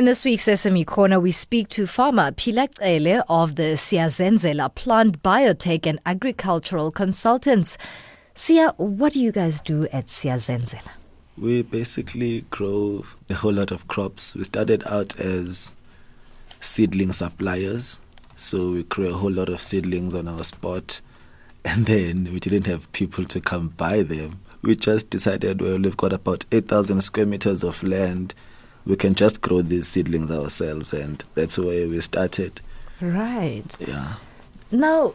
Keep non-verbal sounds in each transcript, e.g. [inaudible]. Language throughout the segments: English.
In this week's SME Corner, we speak to farmer Phila of the Siyazenzela Plant Biotech and Agricultural Consultants. Sia, what do you guys do at Siyazenzela? We basically grow a whole lot of crops. We started out as seedling suppliers, so we grow a whole lot of seedlings on our spot, [laughs] and then we didn't have people to come buy them. We just decided, well, we've got about 8,000 square meters of land we can just grow these seedlings ourselves, and that's where we started. Right. Yeah. Now,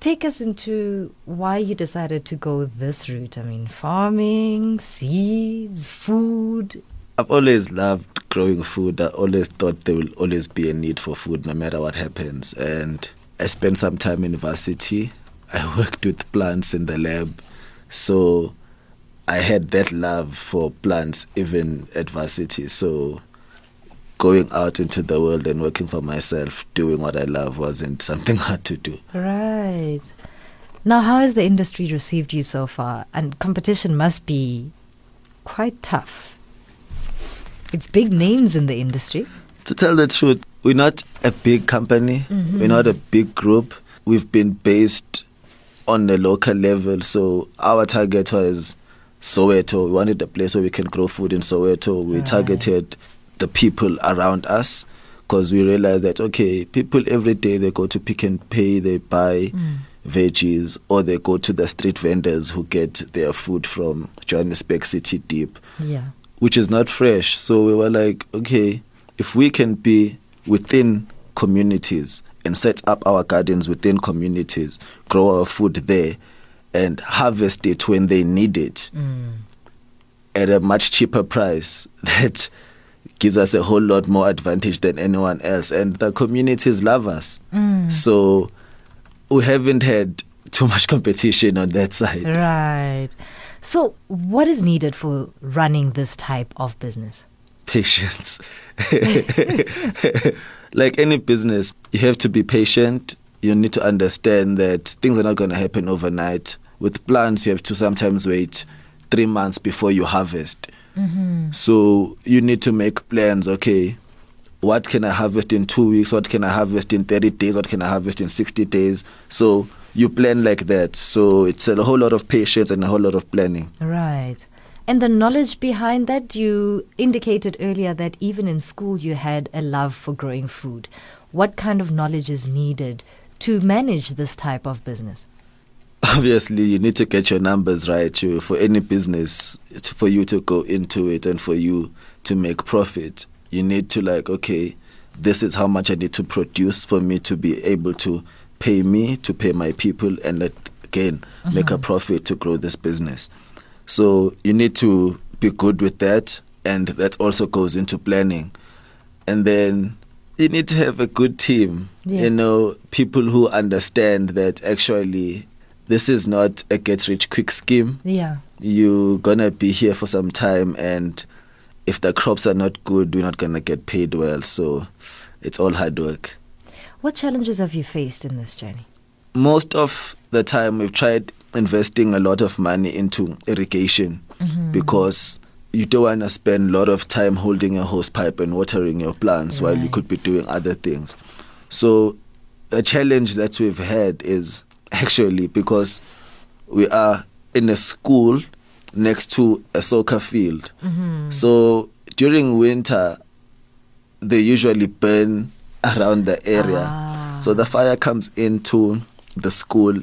take us into why you decided to go this route. I mean, farming, seeds, food. I've always loved growing food. I always thought there will always be a need for food no matter what happens. And I spent some time in university. I [laughs] worked with plants in the lab. So I had that love for plants even at varsity. So going out into the world and working for myself, doing what I love wasn't something [laughs] hard to do. Right. Now, how has the industry received you so far? And competition must be quite tough. It's big names in the industry. To tell the truth, we're not a big company, mm-hmm. we're not a big group. We've been based on the local level, so our target was Soweto. We wanted a place where we can grow food in Soweto. We right. targeted the people around us because we realized that okay, people every day they go to Pick n Pay, they buy mm. veggies, or they go to the street vendors who get their food from Johannesburg City Deep, yeah. which is not fresh. So we were like, okay, if we can be within communities and set up our gardens within communities, grow our food there and harvest it when they need it mm. at a much cheaper price [laughs] that gives us a whole lot more advantage than anyone else. And the communities love us. Mm. so we haven't had too much [laughs] competition on that side. Right. So what is needed for running this type of business? Patience. [laughs] Like any business you have to be patient. You need to understand that things are not going to happen overnight with plants, you have to sometimes wait three months before you harvest. Mm-hmm. So you need to make plans. Okay, what can I harvest in two weeks? What can I harvest in 30 days? What can I harvest in 60 days? So you plan like that. So it's a whole lot of patience and a whole lot of planning. Right. And the knowledge behind that, you indicated earlier that even in school you had a love for growing food. What kind of knowledge is needed to manage this type of business? Obviously you need to get your numbers right you, for any business for you to go into it and for you to make profit you need to like okay this is how much i need to produce for me to be able to pay me to pay my people and let, again mm-hmm. make a mm-hmm. profit to grow this business so you need to be good with that and that also goes into planning and then you need to have a good team yeah. you know people who understand that actually this is not a get rich quick scheme. Yeah. You're going to be here for some time, and if the crops are not good, we're not going to get paid well. So it's all hard work. What challenges have you faced in this journey? Most of the time, we've tried investing a lot of money into irrigation mm-hmm. because you don't want to spend a lot of time holding a hose pipe and watering your plants right. while you could be doing other things. So the challenge that we've had is actually because we are in a school next to a soccer field. Mm-hmm. So during winter, they usually burn around the area. Ah. So the fire comes into the school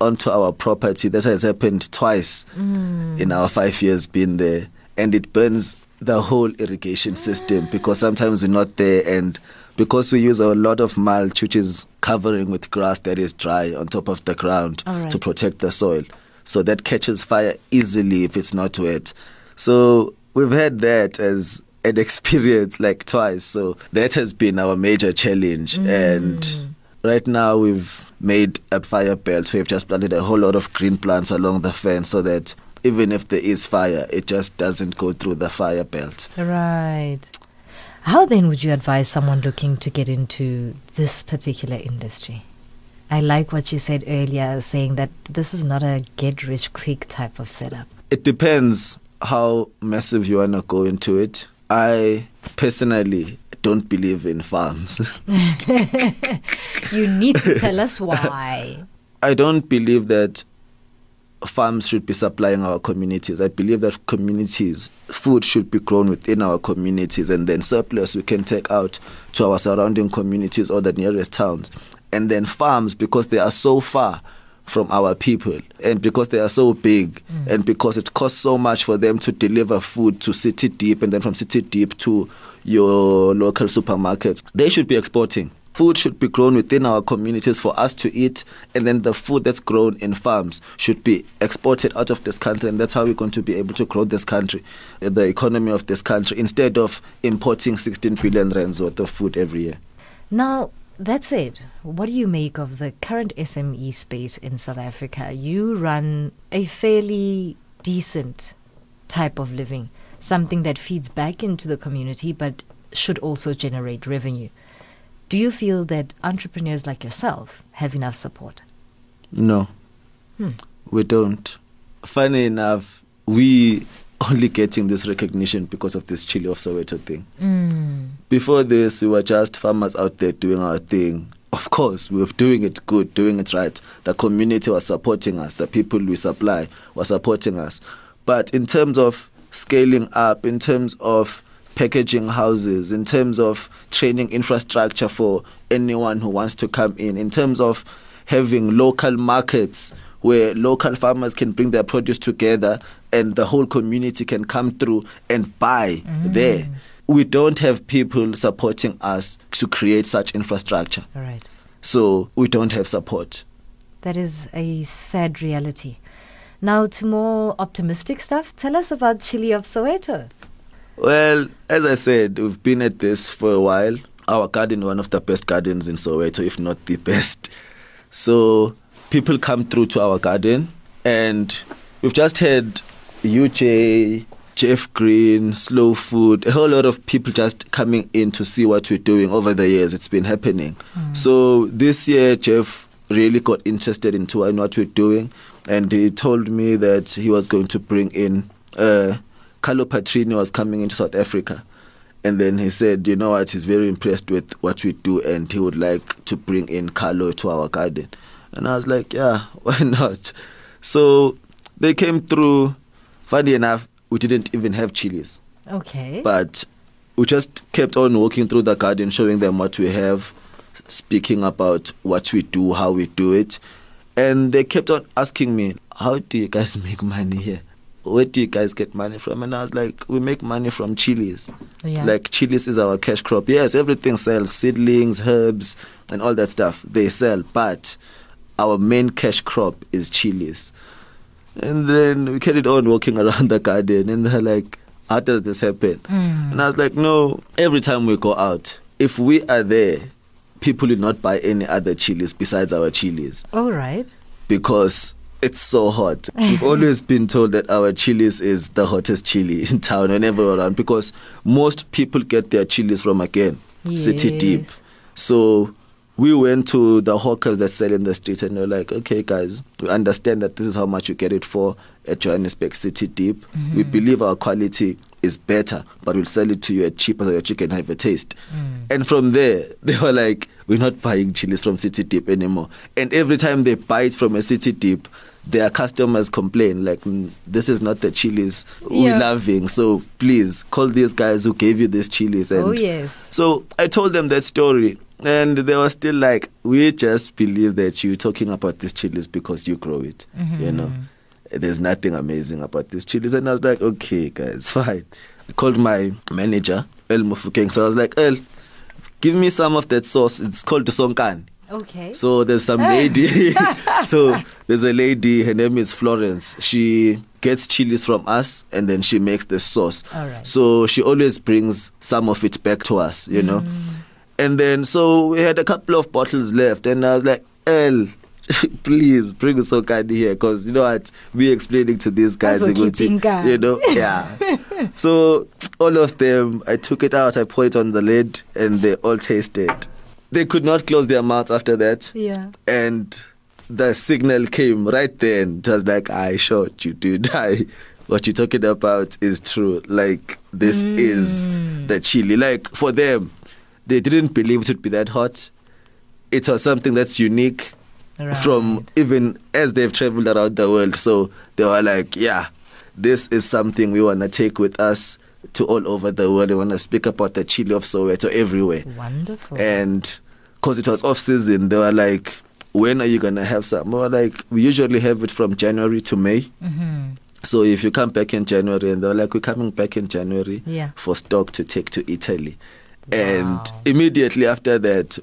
onto our property. That has happened twice mm. in our five years being there. And it burns the whole irrigation system because sometimes we're not there and because we use a lot of mulch, which is covering with grass that is dry on top of the ground right. to protect the soil. So that catches fire easily if it's not wet. So we've had that as an [laughs] experience like twice. So that has been our major challenge. Mm. And right now we've made a fire belt. We've just planted a whole lot of green plants along the fence so that even if there is fire, it just doesn't go through the fire belt. Right. How then would you advise someone looking to get into this particular industry? I like what you said earlier, saying that this is not a get rich quick type of setup. It depends how massive you want to go into it. I personally don't believe in farms. [laughs] [laughs] You need to tell us why. I don't believe that farms should be supplying our communities. I believe that communities, food should be grown within our communities, and then surplus we can take out to our surrounding communities or the nearest towns. And then farms, because they are so far from our people, and because they are so big, mm. and because it costs so much for them to deliver food to City Deep, and then from City Deep to your local supermarkets, they should be exporting. Food should be grown within our communities for us to eat, and then the food that's grown in farms should be exported out of this country, and that's how we're going to be able to grow this country, uh, the economy of this country, instead of importing 16 billion rands worth of food every year. Now, that's it. What do you make of the current SME space in South Africa? You run a fairly decent type of living, something that feeds back into the community but should also generate revenue. Do you feel that entrepreneurs like yourself have enough support? No, Hmm. we don't. Funny enough, we [laughs] only getting this recognition because of this chili of Soweto thing. Mm. Before this, we were just farmers out there doing our thing. Of course, we were doing it good, doing it right. The community was supporting us. The people we supply were supporting us. But in terms of scaling up, in terms of packaging houses, in terms of training infrastructure for anyone who wants to come in, in terms of having local markets where local farmers can bring their produce together and the whole community can come through and buy mm. there. We don't have people supporting us to create such infrastructure. All right. So we don't have support. That is a sad reality. Now, to more optimistic stuff, tell us about Chili of Soweto. Well, as I said, we've been at this for a while. Our garden, one of the best gardens in Soweto, if not the best. So people come through to our garden, and we've just had UJ, Jeff Green, Slow Food, a whole lot of people just coming in to see what we're doing over the years. It's been happening. So this year, Jeff really got interested into in what we're doing, and he told me that he was going to bring in. Uh, Carlo Petrini was coming into South Africa. And then he said, you know what, he's very impressed with what we do and he would like to bring in Carlo to our garden. And I was like, yeah, [laughs] why not? So they came through. Funny enough, we didn't even have chilies, Okay. but we just kept on walking through the garden, showing them what we have, speaking about what we do, how we do it. And they kept on asking me, how do you guys [laughs] make money here? Where do you guys get money from? And I was like, we make money from chilies. Yeah. Like chilies is our cash crop. Yes, everything sells, seedlings, herbs, and all that stuff. They sell, but our main cash crop is chilies. And then we carried on walking [laughs] around the garden, and they're like, how does this happen? Mm. And I was like, no, every time we go out, if we are there, people will not buy any other chilies besides our chilies All right. because it's so hot. We've [laughs] always been told that our chilies is the hottest chili in town whenever we're around because most people get their chilies from again, City Deep. So we went to the hawkers that sell in the streets and they're like, okay, guys, we understand that this is how much you get it for at Johannesburg City Deep. Mm-hmm. We believe our quality is better, but we'll sell it to you at cheaper so that you can have a taste. Mm. And from there, [laughs] they were like, we're not buying chilies from City Deep anymore. And every time they buy it from a City Deep, their customers complain like "Mm, this is not the chilies we're Yeah. loving so please call these guys who gave you these chilies and Oh, yes. so I told them that story, and they were still like, "We just believe that you're talking about these chilies because you grow it. You know, there's nothing amazing about these chilies." And I was like, "Okay, guys, [laughs] fine." I called my manager, El Mufukeng. So I was like, "El, give me some of that sauce. It's called sonkan." Okay. So there's some lady. [laughs] [laughs] so there's a lady. Her name is Florence. She gets chilies from us and then she makes the sauce. All right. So she always brings some of it back to us, you know. Mm. And then so we had a couple of bottles left, and I was like, El. [laughs] Please bring Sokadi here because you know what we explaining to these guys, Bazokidinga. you know, yeah. so all of them, I took it out, I put it on the lid, and they all tasted. They could not close their mouth after that yeah. and the signal came right then. It was like, I shot you, dude. [laughs] I what you're talking about is true. Like this mm. is the chili. Like for them, they didn't believe it would be that hot. It was something that's unique from even as they've traveled around the world. So they were like, yeah, this is something we want to take with us to all over the world. We want to speak about the chili of Soweto everywhere. Wonderful. And because it was off season, they were like, when are you going to have some? We were like, we usually have it from January to May. hmm So if you come back in January, and they're like, we're coming back in January Yeah. for stock to take to Italy. And immediately after that,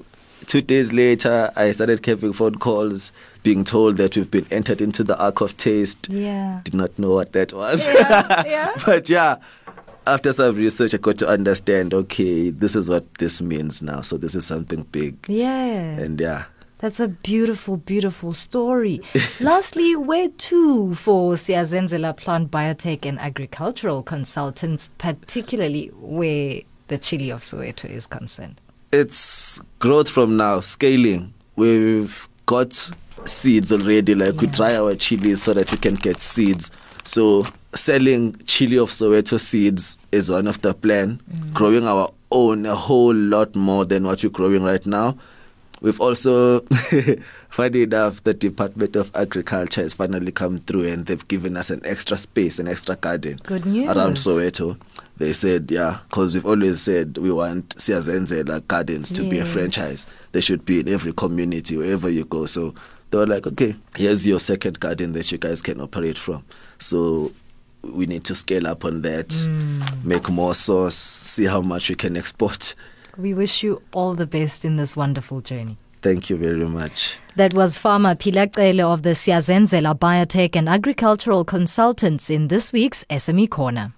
two days later, I started having phone calls being told that we've been entered into the Ark of Taste. Yeah. Did not know what that was. Yeah, yeah. [laughs] but yeah, after some research, I got to understand okay, this is what this means now. So this is something big. Yeah. And yeah. That's a beautiful, beautiful story. [laughs] Lastly, where to for Siyazenzela Plant Biotech and Agricultural Consultants, particularly where the chili of Soweto is concerned? it's growth from now, scaling. We've got seeds already, like we dry our chilies so that we can get seeds. So selling chili of Soweto seeds is one of the plan. Mm. Growing our own a whole lot more than what we're growing right now. We've also, [laughs] funny enough, the Department of Agriculture has finally come through and they've given us an extra space, an extra garden Good news. around Soweto. They said, yeah, because we've always said we want Siyazenzela Gardens to be a franchise. They should be in every community, wherever you go. So they were like, okay, here's your second garden that you guys can operate from. So we need to scale up on that, Mm. make more sauce, see how much we can export. We wish you all the best in this wonderful journey. Thank you very much. That was farmer Phila Cele of the Siyazenzela Biotech and Agricultural Consultants in this week's SME Corner.